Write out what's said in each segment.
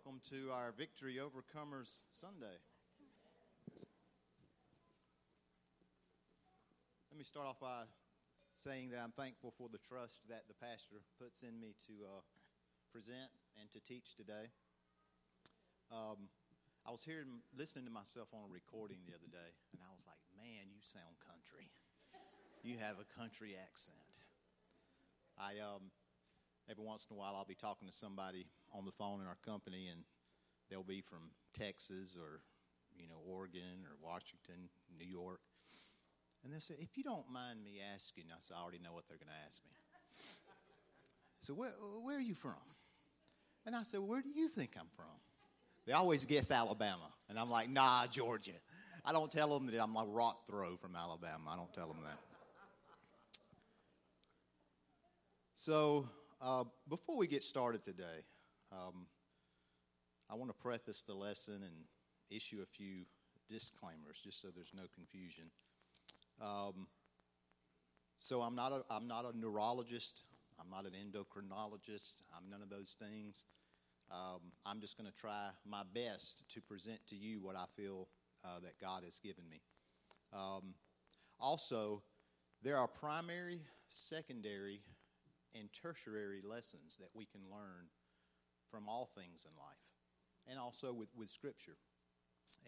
Welcome to our Victory Overcomers Sunday. Let me start off by saying that I'm thankful for the trust that the pastor puts in me to uh, present and to teach today. Um, I was hearing, listening to myself on a recording the other day, and I was like, man, you sound country. You have a country accent. I, um, every once in a while, I'll be talking to somebody on the phone in our company, and they'll be from Texas or, you know, Oregon or Washington, New York. And they'll say, if you don't mind me asking, I said, I already know what they're going to ask me. So, where, where are you from? And I said, where do you think I'm from? They always guess Alabama. And I'm like, nah, Georgia. I don't tell them that I'm a rock throw from Alabama. I don't tell them that. So, uh, before we get started today, um, I want to preface the lesson and issue a few disclaimers just so there's no confusion. Um, so I'm not a, I'm not a neurologist. I'm not an endocrinologist. I'm none of those things. Um, I'm just going to try my best to present to you what I feel uh, that God has given me. Um, also, there are primary, secondary, and tertiary lessons that we can learn from all things in life and also with, with Scripture.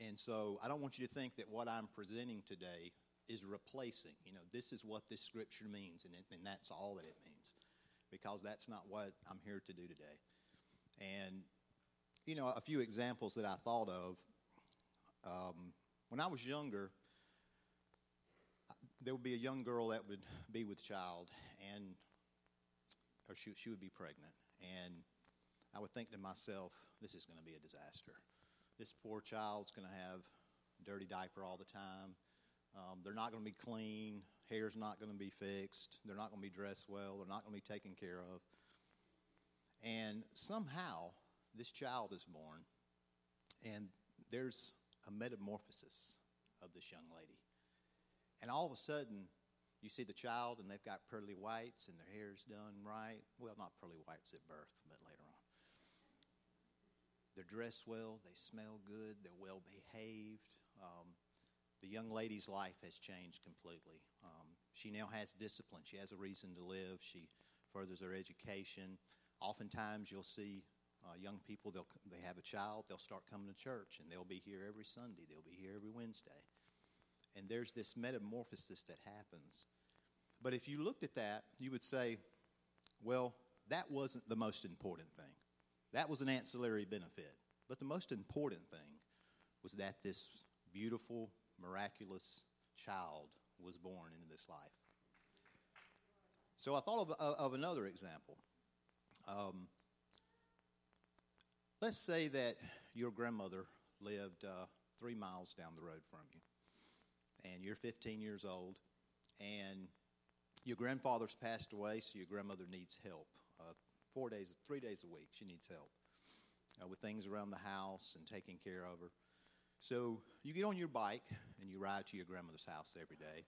And so I don't want you to think that what I'm presenting today is replacing. You know, this is what this Scripture means, and, it, and that's all that it means, because that's not what I'm here to do today. And, you know, a few examples that I thought of. Um, when I was younger, there would be a young girl that would be with child, and or she, she would be pregnant. And I would think to myself, this is going to be a disaster. This poor child's going to have dirty diaper all the time. Um, they're not going to be clean. Hair's not going to be fixed. They're not going to be dressed well. They're not going to be taken care of. And somehow, this child is born, and there's a metamorphosis of this young lady. And all of a sudden, you see the child, and they've got pearly whites, and their hair's done right. Well, not pearly whites at birth, but later. They're dressed well, they smell good, they're well behaved. Um, the young lady's life has changed completely. Um, she now has discipline, she has a reason to live, she furthers her education. Oftentimes, you'll see uh, young people, they'll, they have a child, they'll start coming to church, and they'll be here every Sunday, they'll be here every Wednesday. And there's this metamorphosis that happens. But if you looked at that, you would say, well, that wasn't the most important thing. That was an ancillary benefit. But the most important thing was that this beautiful, miraculous child was born into this life. So I thought of, of another example. Um, let's say that your grandmother lived uh, three miles down the road from you, and you're 15 years old, and your grandfather's passed away, so your grandmother needs help. Four days, three days a week, she needs help uh, with things around the house and taking care of her. So you get on your bike and you ride to your grandmother's house every day.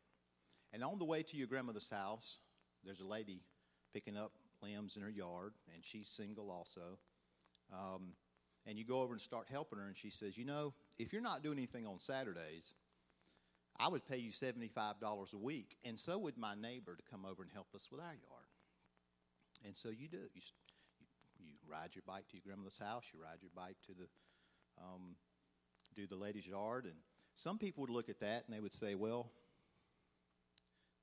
And on the way to your grandmother's house, there's a lady picking up limbs in her yard, and she's single also. Um, and you go over and start helping her, and she says, You know, if you're not doing anything on Saturdays, I would pay you $75 a week, and so would my neighbor to come over and help us with our yard. And so you do. You, you, ride your bike to your grandmother's house, you ride your bike to the, um, do the lady's yard. And some people would look at that and they would say, well,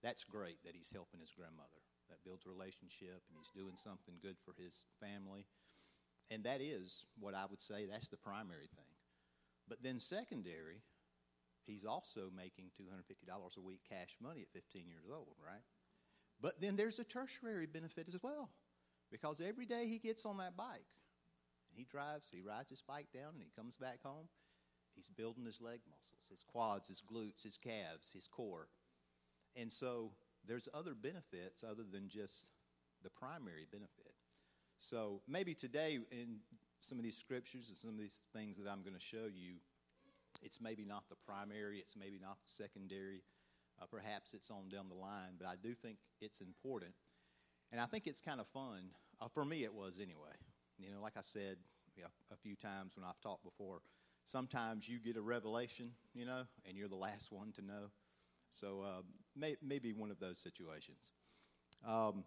that's great that he's helping his grandmother. That builds a relationship and he's doing something good for his family. And that is what I would say that's the primary thing. But then, secondary, he's also making $250 a week cash money at 15 years old, right? But then there's a tertiary benefit as well. Because every day he gets on that bike, he drives, he rides his bike down, and he comes back home, he's building his leg muscles, his quads, his glutes, his calves, his core. And so there's other benefits other than just the primary benefit. So maybe today, in some of these scriptures and some of these things that I'm going to show you, it's maybe not the primary, it's maybe not the secondary, uh, perhaps it's on down the line, but I do think it's important. And I think it's kind of fun. Uh, for me, it was anyway. You know, like I said, you know, a few times when I've talked before. Sometimes you get a revelation, you know, and you're the last one to know. So uh, may, maybe one of those situations. Um,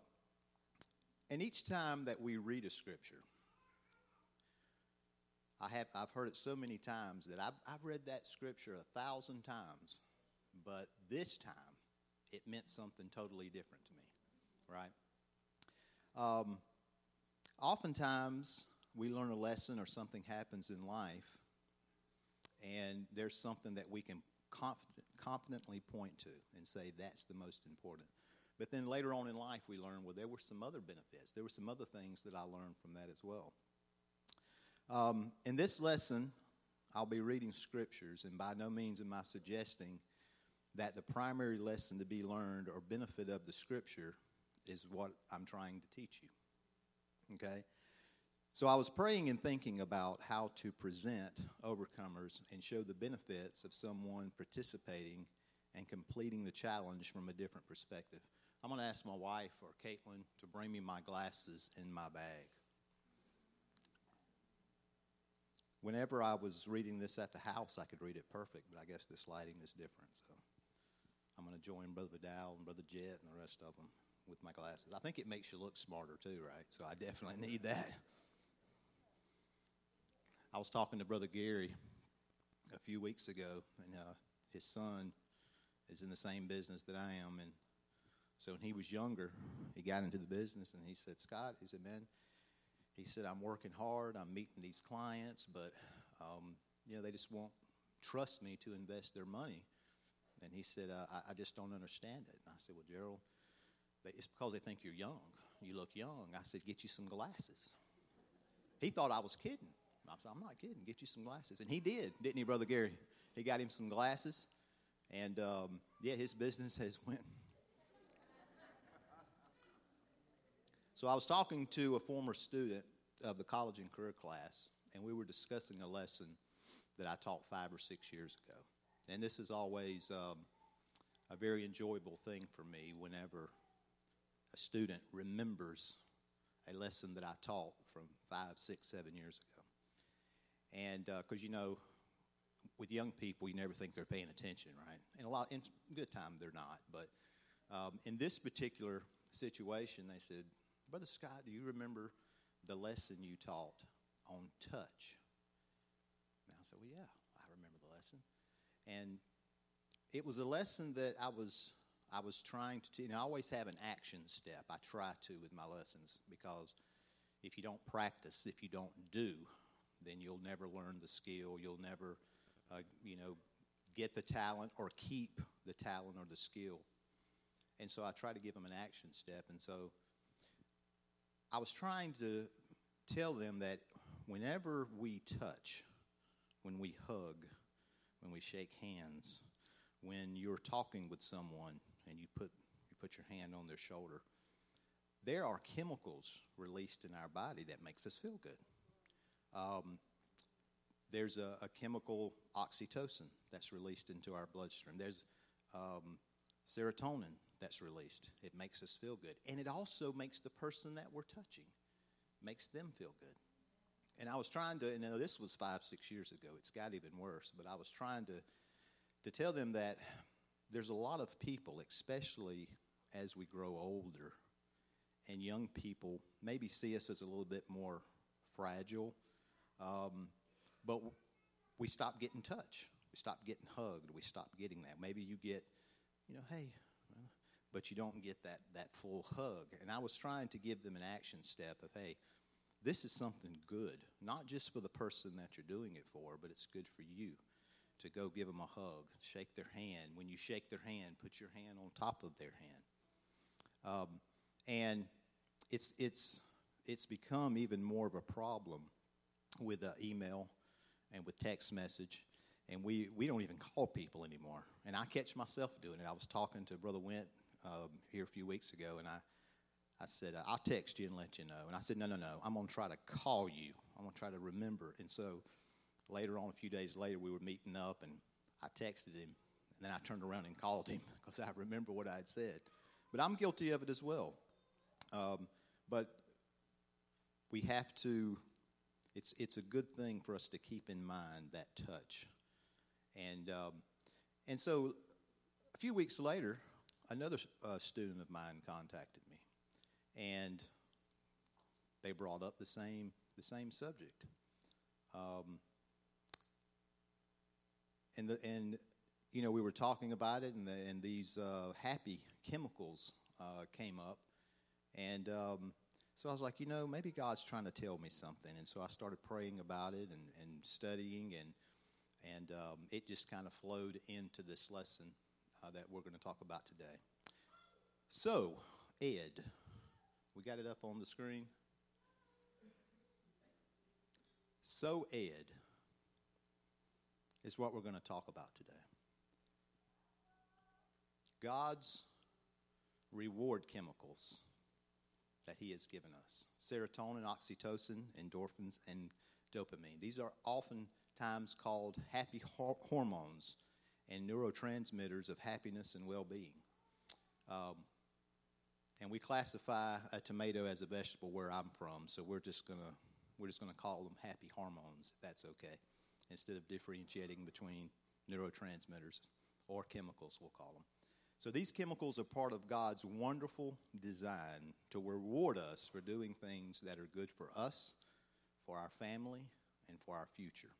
and each time that we read a scripture, I have, I've heard it so many times that I've, I've read that scripture a thousand times, but this time it meant something totally different to me, right? Um, oftentimes we learn a lesson or something happens in life, and there's something that we can confident, confidently point to and say that's the most important. But then later on in life, we learn well, there were some other benefits. There were some other things that I learned from that as well. Um, in this lesson, I'll be reading scriptures, and by no means am I suggesting that the primary lesson to be learned or benefit of the scripture is what I'm trying to teach you. Okay? So I was praying and thinking about how to present overcomers and show the benefits of someone participating and completing the challenge from a different perspective. I'm going to ask my wife or Caitlin to bring me my glasses in my bag. Whenever I was reading this at the house, I could read it perfect, but I guess this lighting is different. So I'm going to join Brother Vidal and Brother Jet and the rest of them with my glasses. I think it makes you look smarter too, right? So I definitely need that. I was talking to Brother Gary a few weeks ago, and uh, his son is in the same business that I am. And so when he was younger, he got into the business, and he said, Scott, he said, man, he said, I'm working hard, I'm meeting these clients, but, um, you know, they just won't trust me to invest their money. And he said, uh, I, I, just don't understand it. And I said, Well, Gerald, it's because they think you're young. You look young. I said, Get you some glasses. He thought I was kidding. I said, I'm not kidding. Get you some glasses. And he did, didn't he, Brother Gary? He got him some glasses. And um, yeah, his business has went. so I was talking to a former student of the college and career class, and we were discussing a lesson that I taught five or six years ago. And this is always um, a very enjoyable thing for me whenever a student remembers a lesson that I taught from five, six, seven years ago. And because, uh, you know, with young people, you never think they're paying attention, right? And a lot, in good time, they're not. But um, in this particular situation, they said, Brother Scott, do you remember the lesson you taught on touch? And I said, Well, yeah, I remember the lesson. And it was a lesson that I was I was trying to, you know, I always have an action step. I try to with my lessons because if you don't practice, if you don't do, then you'll never learn the skill. You'll never, uh, you know, get the talent or keep the talent or the skill. And so I try to give them an action step. And so I was trying to tell them that whenever we touch, when we hug, when we shake hands, when you're talking with someone and you put you put your hand on their shoulder, there are chemicals released in our body that makes us feel good. Um, there's a, a, chemical oxytocin that's released into our bloodstream. There's um, serotonin that's released. It makes us feel good, and it also makes the person that we're touching makes them feel good. And I was trying to, and you know, this was five, six years ago. It's got even worse, but I was trying to to tell them that there's a lot of people, especially as we grow older, and young people maybe see us as a little bit more fragile, um, but we stop getting touch. We stop getting hugged. We stop getting that. Maybe you get, you know, hey, but you don't get that, that full hug. And I was trying to give them an action step of, hey, this is something good, not just for the person that you're doing it for, but it's good for you to go give them a hug, shake their hand. When you shake their hand, put your hand on top of their hand. Um, and it's, it's, it's become even more of a problem with uh, email and with text message. And we, we don't even call people anymore. And I catch myself doing it. I was talking to Brother Went um, here a few weeks ago, and I, I said, I'll text you and let you know. And I said, No, no, no. I'm going to try to call you. I'm going to try to remember. And so later on, a few days later, we were meeting up, and I texted him, and then I turned around and called him because I remember what I had said. But I'm guilty of it as well. Um, but we have to it's, it's a good thing for us to keep in mind that touch. And, um, and so a few weeks later, another uh, student of mine contacted me, and they brought up the same, the same subject. Um, and, the, and, you know, we were talking about it, and, the, and these uh, happy chemicals uh, came up. And um, so I was like, you know, maybe God's trying to tell me something. And so I started praying about it and, and studying, and, and um, it just kind of flowed into this lesson uh, that we're going to talk about today. So, Ed, we got it up on the screen. So, Ed is what we're going to talk about today. God's reward chemicals that He has given us serotonin, oxytocin, endorphins, and dopamine. These are oftentimes called happy hormones and neurotransmitters of happiness and well being. Um, and we classify a tomato as a vegetable where I'm from, so we're just gonna we're just gonna call them happy hormones, if that's okay, instead of differentiating between neurotransmitters or chemicals, we'll call them. So these chemicals are part of God's wonderful design to reward us for doing things that are good for us, for our family, and for our future.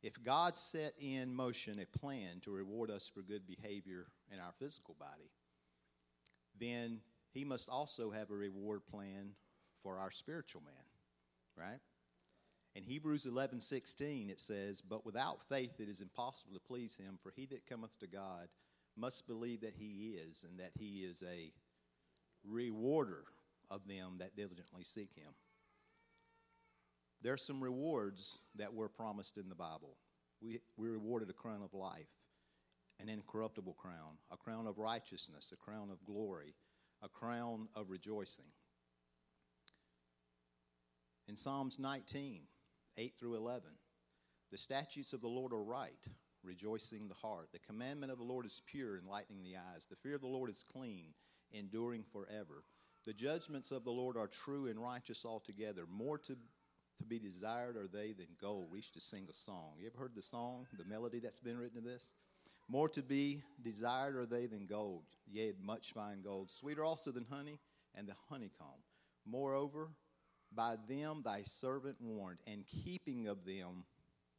If God set in motion a plan to reward us for good behavior in our physical body, then he must also have a reward plan for our spiritual man, right? In Hebrews 11 16, it says, But without faith it is impossible to please him, for he that cometh to God must believe that he is, and that he is a rewarder of them that diligently seek him. There are some rewards that were promised in the Bible. We, we rewarded a crown of life, an incorruptible crown, a crown of righteousness, a crown of glory, a crown of rejoicing. In Psalms 19, 8 through 11, the statutes of the Lord are right, rejoicing the heart. The commandment of the Lord is pure, enlightening the eyes. The fear of the Lord is clean, enduring forever. The judgments of the Lord are true and righteous altogether. More to, to be desired are they than gold. Used to sing a song. You ever heard the song, the melody that's been written to this? More to be desired are they than gold, yea, much fine gold. Sweeter also than honey and the honeycomb. Moreover, by them thy servant warned, and keeping of them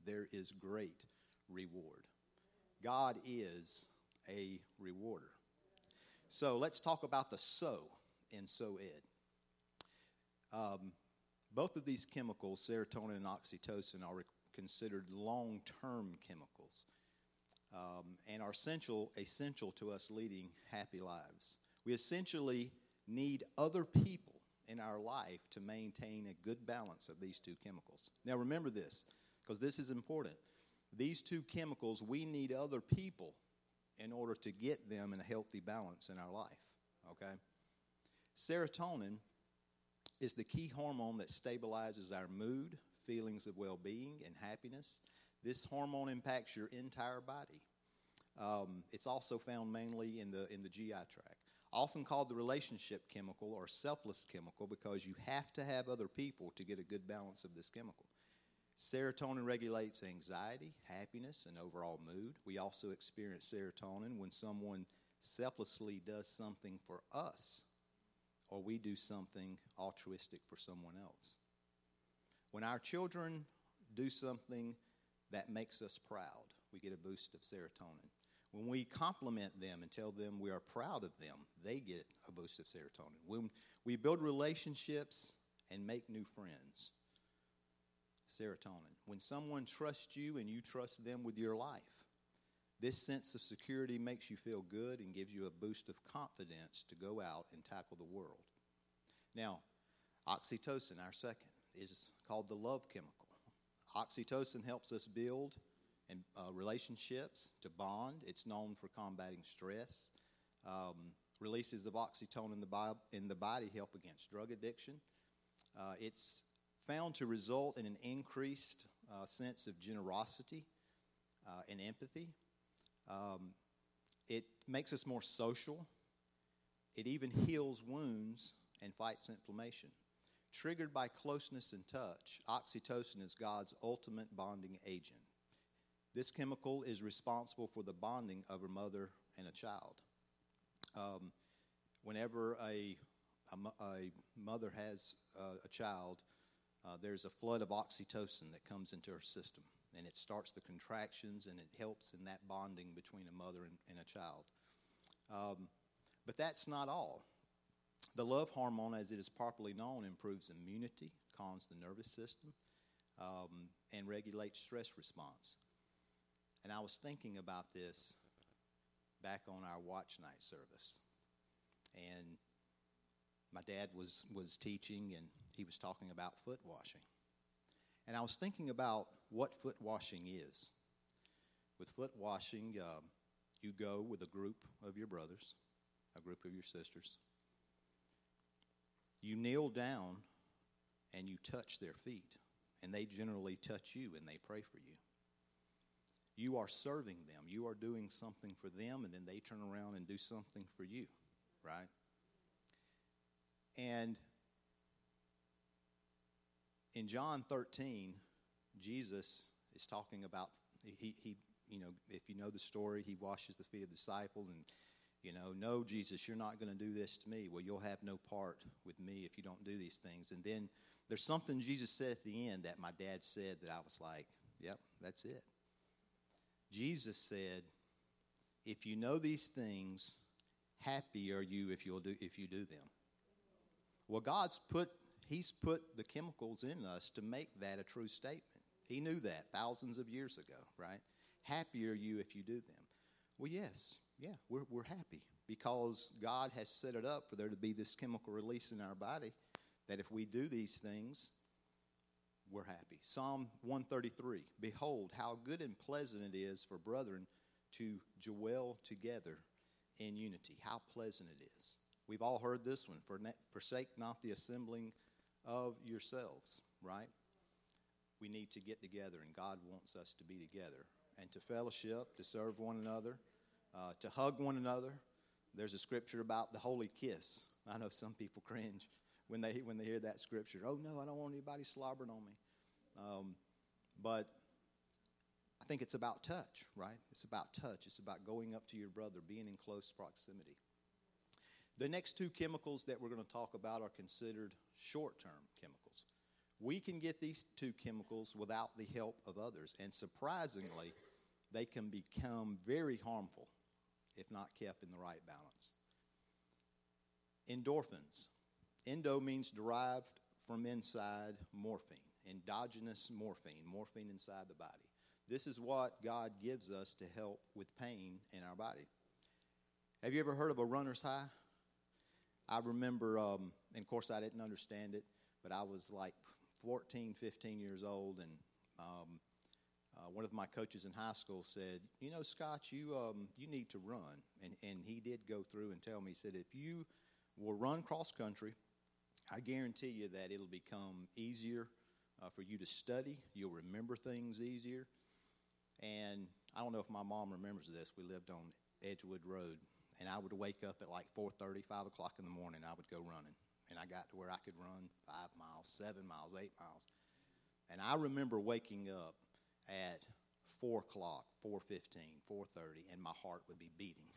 there is great reward. God is a rewarder. So let's talk about the so in So Ed. Um, both of these chemicals, serotonin and oxytocin, are considered long term chemicals um, and are essential, essential to us leading happy lives. We essentially need other people in our life to maintain a good balance of these two chemicals. Now, remember this, because this is important. These two chemicals, we need other people in order to get them in a healthy balance in our life. Okay? Serotonin is the key hormone that stabilizes our mood, feelings of well being, and happiness. This hormone impacts your entire body. Um, it's also found mainly in the, in the GI tract. Often called the relationship chemical or selfless chemical because you have to have other people to get a good balance of this chemical. Serotonin regulates anxiety, happiness, and overall mood. We also experience serotonin when someone selflessly does something for us or we do something altruistic for someone else. When our children do something that makes us proud, we get a boost of serotonin. When we compliment them and tell them we are proud of them, they get a boost of serotonin. When we build relationships and make new friends, serotonin. When someone trusts you and you trust them with your life, this sense of security makes you feel good and gives you a boost of confidence to go out and tackle the world. Now, oxytocin, our second, is called the love chemical. Oxytocin helps us build and uh, relationships to bond. It's known for combating stress. Um, releases of oxytocin in the, bi- in the body help against drug addiction. Uh, it's found to result in an increased uh, sense of generosity uh, and empathy. Um, it makes us more social. It even heals wounds and fights inflammation. Triggered by closeness and touch, oxytocin is God's ultimate bonding agent. This chemical is responsible for the bonding of a mother and a child. Um, whenever a, a, a, mother has uh, a child, uh, there's a flood of oxytocin that comes into her system, and it starts the contractions and it helps in that bonding between a mother and, and a child. Um, but that's not all. The love hormone, as it is properly known, improves immunity, calms the nervous system, um, and regulates stress response. And I was thinking about this back on our watch night service. And my dad was, was teaching and he was talking about foot washing. And I was thinking about what foot washing is. With foot washing, uh, you go with a group of your brothers, a group of your sisters. You kneel down and you touch their feet, and they generally touch you and they pray for you. You are serving them. You are doing something for them, and then they turn around and do something for you, right? And in John 13, Jesus is talking about, he, he, you know, if you know the story, he washes the feet of the disciple and, you know, no, Jesus, you're not going to do this to me. Well, you'll have no part with me if you don't do these things. And then there's something Jesus said at the end that my dad said that I was like, yep, that's it. Jesus said, "If you know these things, happy are you if you'll do if you do them." Well, God's put He's put the chemicals in us to make that a true statement. He knew that thousands of years ago, right? Happy are you if you do them. Well, yes, yeah, we're, we're happy because God has set it up for there to be this chemical release in our body that if we do these things, we're happy. Psalm 133 Behold, how good and pleasant it is for brethren to dwell together in unity. How pleasant it is. We've all heard this one forsake not the assembling of yourselves, right? We need to get together, and God wants us to be together and to fellowship, to serve one another, uh, to hug one another. There's a scripture about the holy kiss. I know some people cringe when they when they hear that scripture. Oh no, I don't want anybody slobbering on me. Um, but I think it's about touch, right? It's about touch. It's about going up to your brother, being in close proximity. The next two chemicals that we're going to talk about are considered short term chemicals. We can get these two chemicals without the help of others, and surprisingly, they can become very harmful if not kept in the right balance. Endorphins. Endo means derived from inside morphine, endogenous morphine, morphine inside the body. This is what God gives us to help with pain in our body. Have you ever heard of a runner's high? I remember, um, and of course, I didn't understand it, but I was like 14, 15 years old, and um, one of my coaches in high school said, "You know, Scott, you um, you need to run," and and he did go through and tell me. He said, "If you will run cross country, I guarantee you that it'll become easier uh, for you to study. You'll remember things easier." And I don't know if my mom remembers this. We lived on Edgewood Road, and I would wake up at like 4:30, 5 o'clock in the morning. I would go running, and I got to where I could run five miles, seven miles, eight miles. And I remember waking up at 4 o'clock, 4.15, 4.30, and my heart would be beating.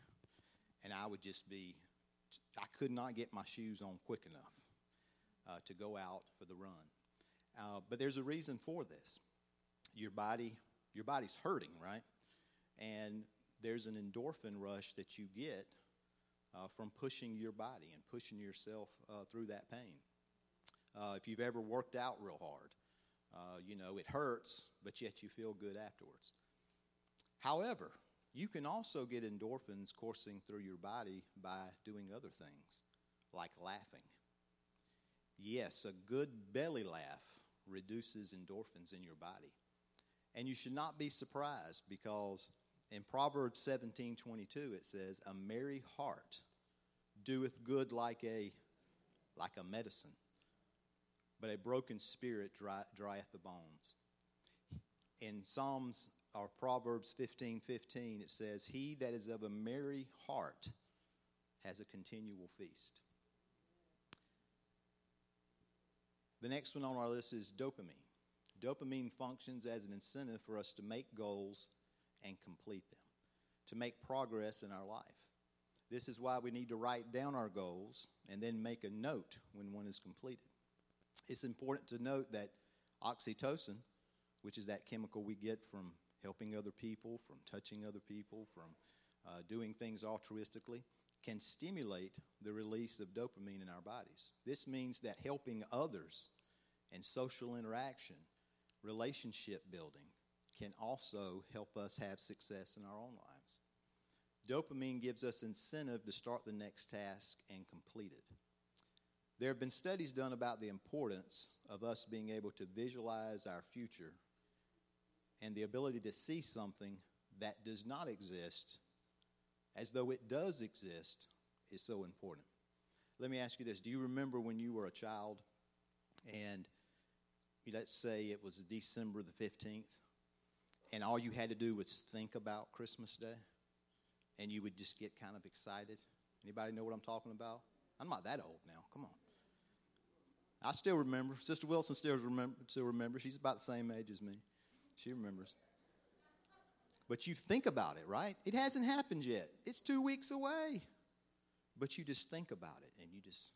And I would just be, I could not get my shoes on quick enough uh, to go out for the run. Uh, but there's a reason for this. Your body, your body's hurting, right? And there's an endorphin rush that you get uh, from pushing your body and pushing yourself uh, through that pain. Uh, if you've ever worked out real hard, uh, you know, it hurts, but yet you feel good afterwards. However, you can also get endorphins coursing through your body by doing other things, like laughing. Yes, a good belly laugh reduces endorphins in your body. And you should not be surprised because in Proverbs 17 22 it says, A merry heart doeth good like a like a medicine, but a broken spirit dry, the bones. In Psalms or Proverbs 15 15, it says, He that is of a merry heart has a continual feast. The next one on our list is dopamine. Dopamine functions as an incentive for us to make goals and complete them, to make progress in our life. This is why we need to write down our goals and then make a note when one is completed. It's important to note that oxytocin, which is that chemical we get from helping other people, from touching other people, from uh, doing things altruistically, can stimulate the release of dopamine in our bodies. This means that helping others and social interaction, relationship building, can also help us have success in our own lives. Dopamine gives us incentive to start the next task and complete it. There have been studies done about the importance of us being able to visualize our future and the ability to see something that does not exist as though it does exist is so important. Let me ask you this Do you remember when you were a child and let's say it was December the 15th and all you had to do was think about Christmas Day and you would just get kind of excited? Anybody know what I'm talking about? I'm not that old now. Come on. I still remember. Sister Wilson still remember. Still remember. She's about the same age as me. She remembers. But you think about it, right? It hasn't happened yet. It's two weeks away. But you just think about it and you just,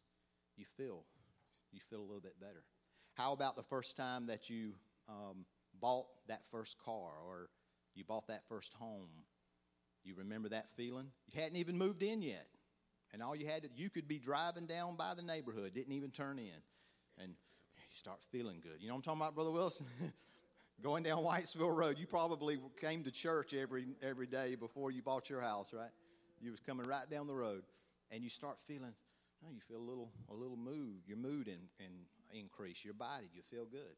you feel, you feel a little bit better. How about the first time that you um, bought that first car or you bought that first home? You remember that feeling? You hadn't even moved in yet. And all you had to, you could be driving down by the neighborhood, didn't even turn in. And you start feeling good. You know what I'm talking about, Brother Wilson? going down Whitesville Road, you probably came to church every every day before you bought your house, right? You was coming right down the road, and you start feeling, oh, you feel a little a little mood, your mood and and increase, your body, you feel good.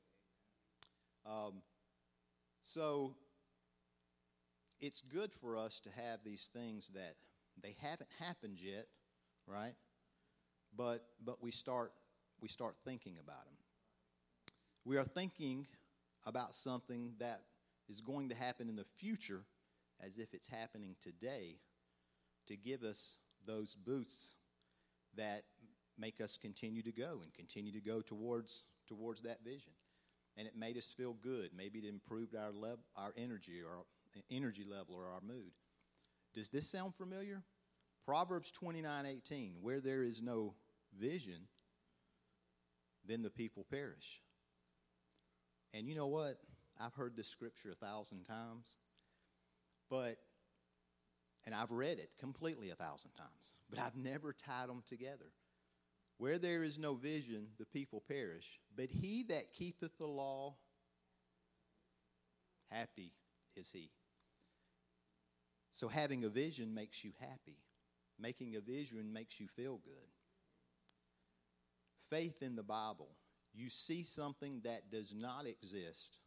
Um, so it's good for us to have these things that they haven't happened yet, right? But but we start we start thinking about them. We are thinking about something that is going to happen in the future as if it's happening today to give us those boosts that make us continue to go and continue to go towards towards that vision. And it made us feel good. Maybe it improved our lev- our energy or energy level or our mood. Does this sound familiar? Proverbs 29:18 where there is no vision then the people perish and you know what? I've heard this scripture a thousand times, but, and I've read it completely a thousand times, but I've never tied them together. Where there is no vision, the people perish. But he that keepeth the law, happy is he. So having a vision makes you happy. Making a vision makes you feel good. Faith in the Bible you see something that does not exist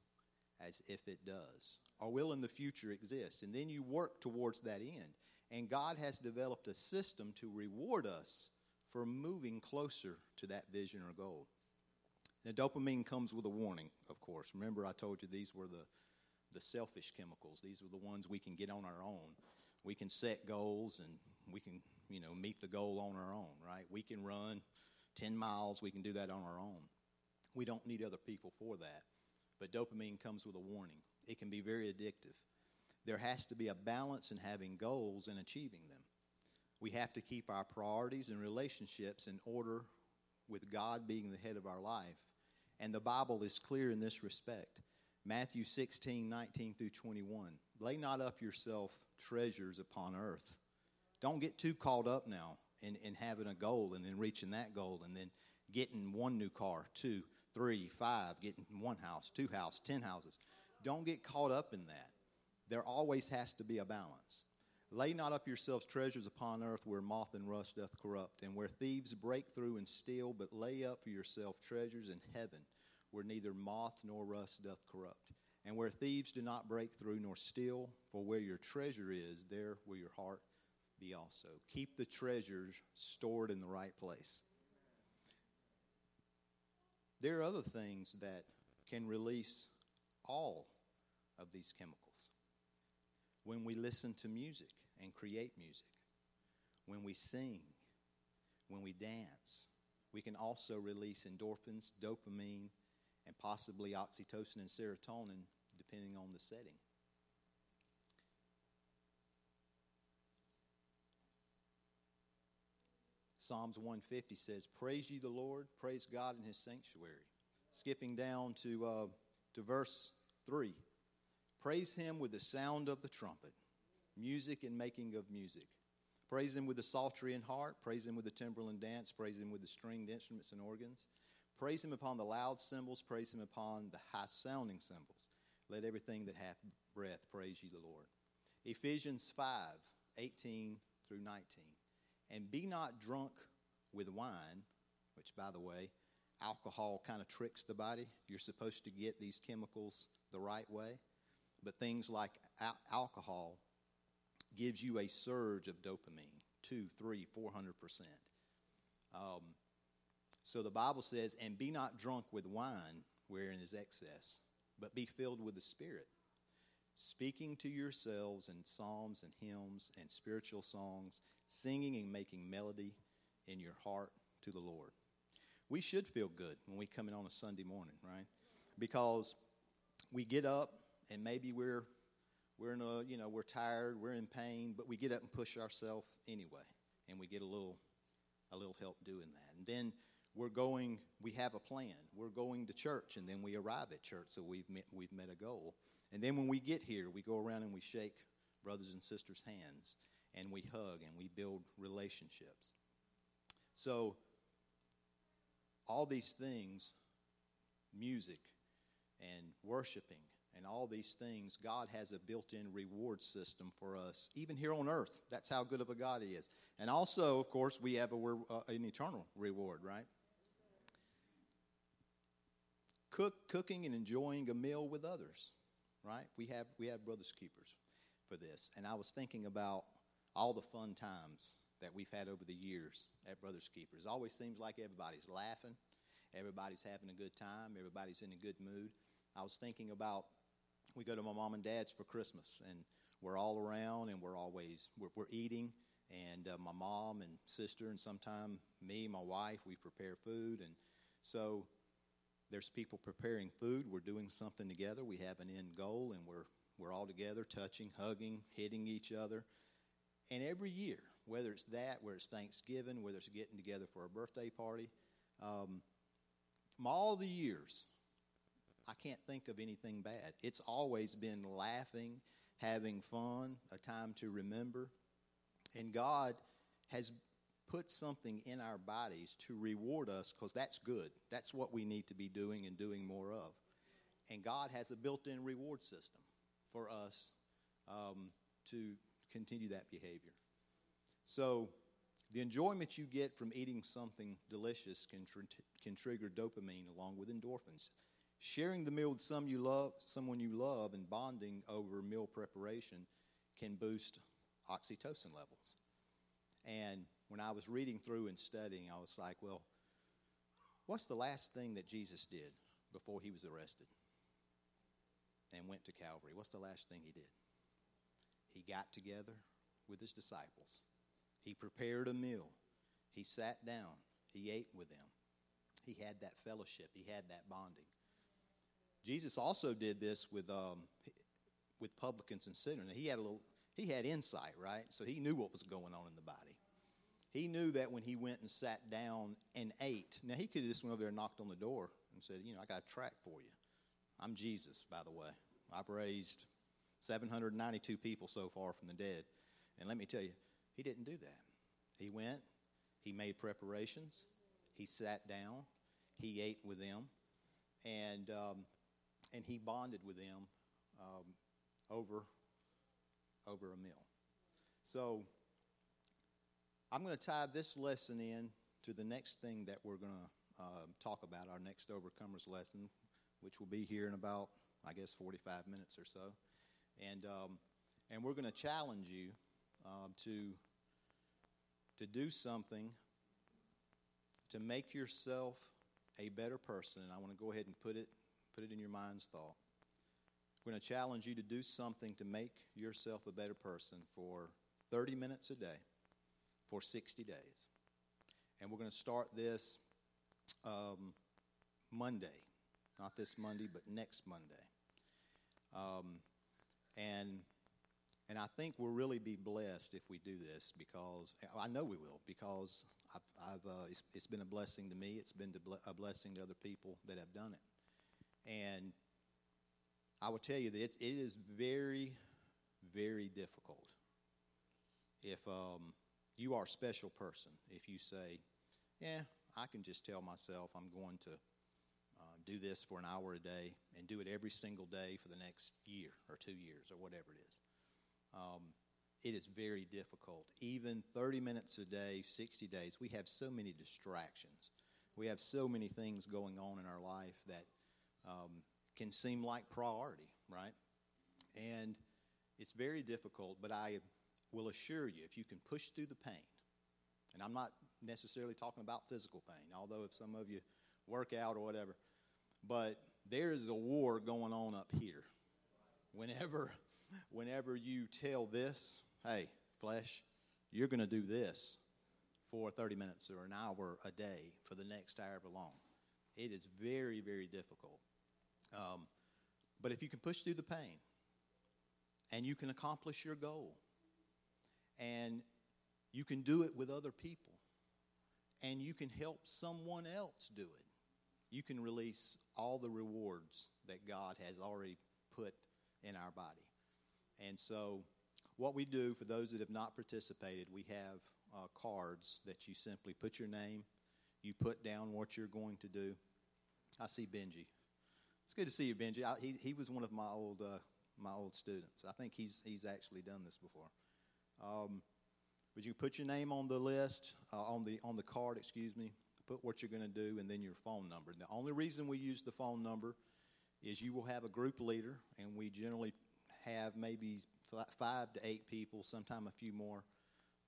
as if it does, or will in the future exist. And then you work towards that end. And God has developed a system to reward us for moving closer to that vision or goal. Now, dopamine comes with a warning, of course. Remember, I told you these were the, the selfish chemicals. These are the ones we can get on our own. We can set goals and we can, you know, meet the goal on our own, right? We can run 10 miles, we can do that on our own. We don't need other people for that. But dopamine comes with a warning. It can be very addictive. There has to be a balance in having goals and achieving them. We have to keep our priorities and relationships in order with God being the head of our life. And the Bible is clear in this respect. Matthew 16, 19 through 21. Lay not up yourself treasures upon earth. Don't get too caught up now in, in having a goal and then reaching that goal and then getting one new car, two, three, five, getting one house, two houses, ten houses. Don't get caught up in that. There always has to be a balance. Lay not up yourselves treasures upon earth where moth and rust doth corrupt, and where thieves break through and steal, but lay up for yourself treasures in heaven where neither moth nor rust doth corrupt, and where thieves do not break through nor steal, for where your treasure is, there will your heart be also. Keep the treasures stored in the right place. There are other things that can release all of these chemicals. When we listen to music and create music, when we sing, when we dance, we can also release endorphins, dopamine, and possibly oxytocin and serotonin, depending on the setting. Psalms 150 says, Praise ye the Lord, praise God in his sanctuary. Skipping down to, uh, to verse 3 Praise him with the sound of the trumpet, music and making of music. Praise him with the psaltery and harp. Praise him with the timbrel and dance. Praise him with the stringed instruments and organs. Praise him upon the loud cymbals. Praise him upon the high sounding cymbals. Let everything that hath breath praise ye the Lord. Ephesians 5 18 through 19. And be not drunk with wine, which, by the way, alcohol kind of tricks the body. You're supposed to get these chemicals the right way. But things like al- alcohol gives you a surge of dopamine, two, three, four hundred percent. Um, so the Bible says, "And be not drunk with wine, wherein is excess, but be filled with the Spirit, speaking to yourselves in psalms and hymns and spiritual songs, singing and making melody in your heart to the Lord." We should feel good when we come in on a Sunday morning, right? Because we get up and maybe we're we're in a you know we're tired we're in pain but we get up and push ourselves anyway and we get a little a little help doing that and then we're going we have a plan we're going to church and then we arrive at church so we've met we've met a goal and then when we get here we go around and we shake brothers and sisters hands and we hug and we build relationships so all these things music and worshiping and all these things, God has a built in reward system for us, even here on earth. That's how good of a God He is. And also, of course, we have a, uh, an eternal reward, right? Cook, cooking and enjoying a meal with others, right? We have, we have Brothers Keepers for this. And I was thinking about all the fun times that we've had over the years at Brothers Keepers. It always seems like everybody's laughing, everybody's having a good time, everybody's in a good mood. I was thinking about we go to my mom and dad's for Christmas, and we're all around, and we're always we're, we're eating. And uh, my mom and sister, and sometime me, my wife, we prepare food, and so there's people preparing food. We're doing something together. We have an end goal, and we're we're all together, touching, hugging, hitting each other. And every year, whether it's that, whether it's Thanksgiving, whether it's getting together for a birthday party, um, from all the years, I can't think of anything bad. It's always been laughing, having fun, a time to remember. And God has put something in our bodies to reward us because that's good. That's what we need to be doing and doing more of. And God has a built in reward system for us um, to continue that behavior. So, the enjoyment you get from eating something delicious can, tr- can trigger dopamine along with endorphins. Sharing the meal with some you love, someone you love and bonding over meal preparation can boost oxytocin levels. And when I was reading through and studying, I was like, well, what's the last thing that Jesus did before he was arrested and went to Calvary? What's the last thing he did? He got together with his disciples. He prepared a meal. He sat down. He ate with them. He had that fellowship. He had that bonding. Jesus also did this with um, with publicans and sinners. He had a little he had insight, right? So he knew what was going on in the body. He knew that when he went and sat down and ate. Now he could have just went over there and knocked on the door and said, you know, I got a track for you. I'm Jesus, by the way. I've raised 792 people so far from the dead. And let me tell you, he didn't do that. He went, he made preparations, he sat down, he ate with them, and um, and he bonded with them um, over over a meal. So I'm going to tie this lesson in to the next thing that we're going to uh, talk about, our next overcomers lesson, which will be here in about, I guess, 45 minutes or so, and um, and we're going to challenge you uh, to to do something to make yourself a better person. And I want to go ahead and put it Put it in your mind's thought. We're going to challenge you to do something to make yourself a better person for 30 minutes a day for 60 days. And we're going to start this um, Monday, not this Monday, but next Monday. Um, and and I think we'll really be blessed if we do this because I know we will because I've, I've uh, it's, it's been a blessing to me. It's been a blessing to other people that have done it. And I will tell you that it, it is very, very difficult if um, you are a special person. If you say, "Yeah, I can just tell myself I'm going to uh, do this for an hour a day and do it every single day for the next year or two years or whatever it is." Um, it is very difficult. Even 30 minutes a day, 60 days, we have so many distractions. We have so many things going on in our life that um, can seem like priority, right? And it's very difficult, but I will assure you, if you can push through the pain, and I'm not necessarily talking about physical pain, although if some of you work out or whatever, but there is a war going on up here. Whenever whenever you tell this, hey, flesh, you're going to do this for 30 minutes or an hour a day for the next however long. It is very, very difficult. Um, but if you can push through the pain and you can accomplish your goal and you can do it with other people and you can help someone else do it, you can release all the rewards that God has already put in our body. And so, what we do for those that have not participated, we have uh, cards that you simply put your name, you put down what you're going to do. I see Benji. It's good to see you, Benji. I, he, he was one of my old uh, my old students. I think he's he's actually done this before. Um, but you put your name on the list uh, on the on the card. Excuse me. Put what you're going to do and then your phone number. And the only reason we use the phone number is you will have a group leader, and we generally have maybe five to eight people, sometime a few more.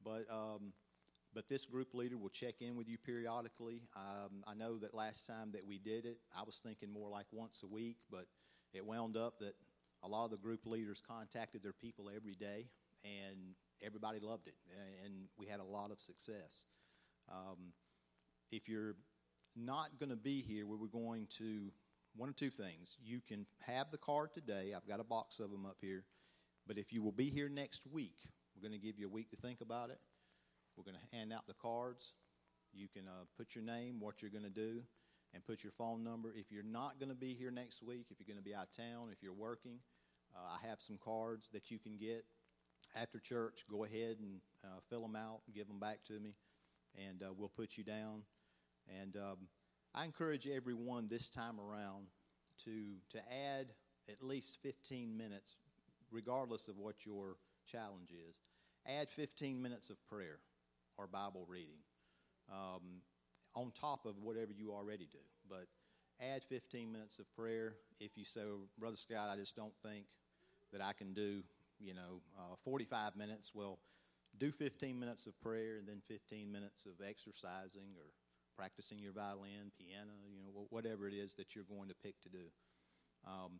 But um, but this group leader will check in with you periodically. Um, I know that last time that we did it, I was thinking more like once a week, but it wound up that a lot of the group leaders contacted their people every day, and everybody loved it, and we had a lot of success. Um, if you're not going to be here, we were going to one or two things. You can have the card today. I've got a box of them up here. But if you will be here next week, we're going to give you a week to think about it. We're going to hand out the cards. You can uh, put your name, what you're going to do, and put your phone number. If you're not going to be here next week, if you're going to be out of town, if you're working, uh, I have some cards that you can get after church. Go ahead and uh, fill them out and give them back to me, and uh, we'll put you down. And um, I encourage everyone this time around to, to add at least 15 minutes, regardless of what your challenge is. Add 15 minutes of prayer or Bible reading um, on top of whatever you already do. But add 15 minutes of prayer. If you say, Brother Scott, I just don't think that I can do, you know, uh, 45 minutes, well, do 15 minutes of prayer and then 15 minutes of exercising or practicing your violin, piano, you know, whatever it is that you're going to pick to do. Um,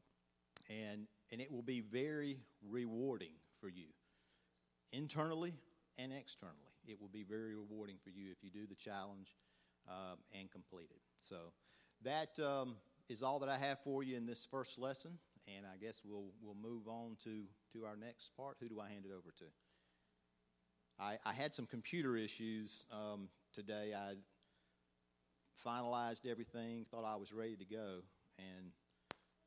and, and it will be very rewarding for you, internally and externally. It will be very rewarding for you if you do the challenge um, and complete it. So that um, is all that I have for you in this first lesson, and I guess we'll we'll move on to to our next part. Who do I hand it over to? I, I had some computer issues um, today. I finalized everything, thought I was ready to go, and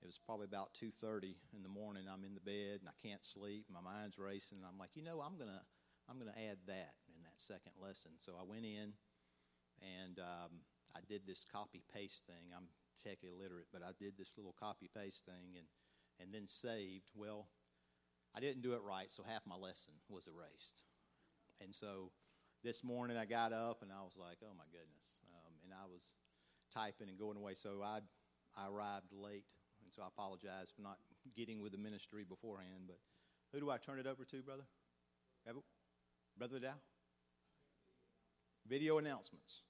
it was probably about 2:30 in the morning. I'm in the bed and I can't sleep. My mind's racing. I'm like, you know, I'm gonna I'm gonna add that in that second lesson. So I went in and um, I did this copy paste thing. I'm tech illiterate, but I did this little copy paste thing and and then saved. Well, I didn't do it right, so half my lesson was erased. And so this morning I got up and I was like, oh my goodness. Um, and I was typing and going away. So I, I arrived late, and so I apologize for not getting with the ministry beforehand. But who do I turn it over to, brother? Brother Dow? Video announcements.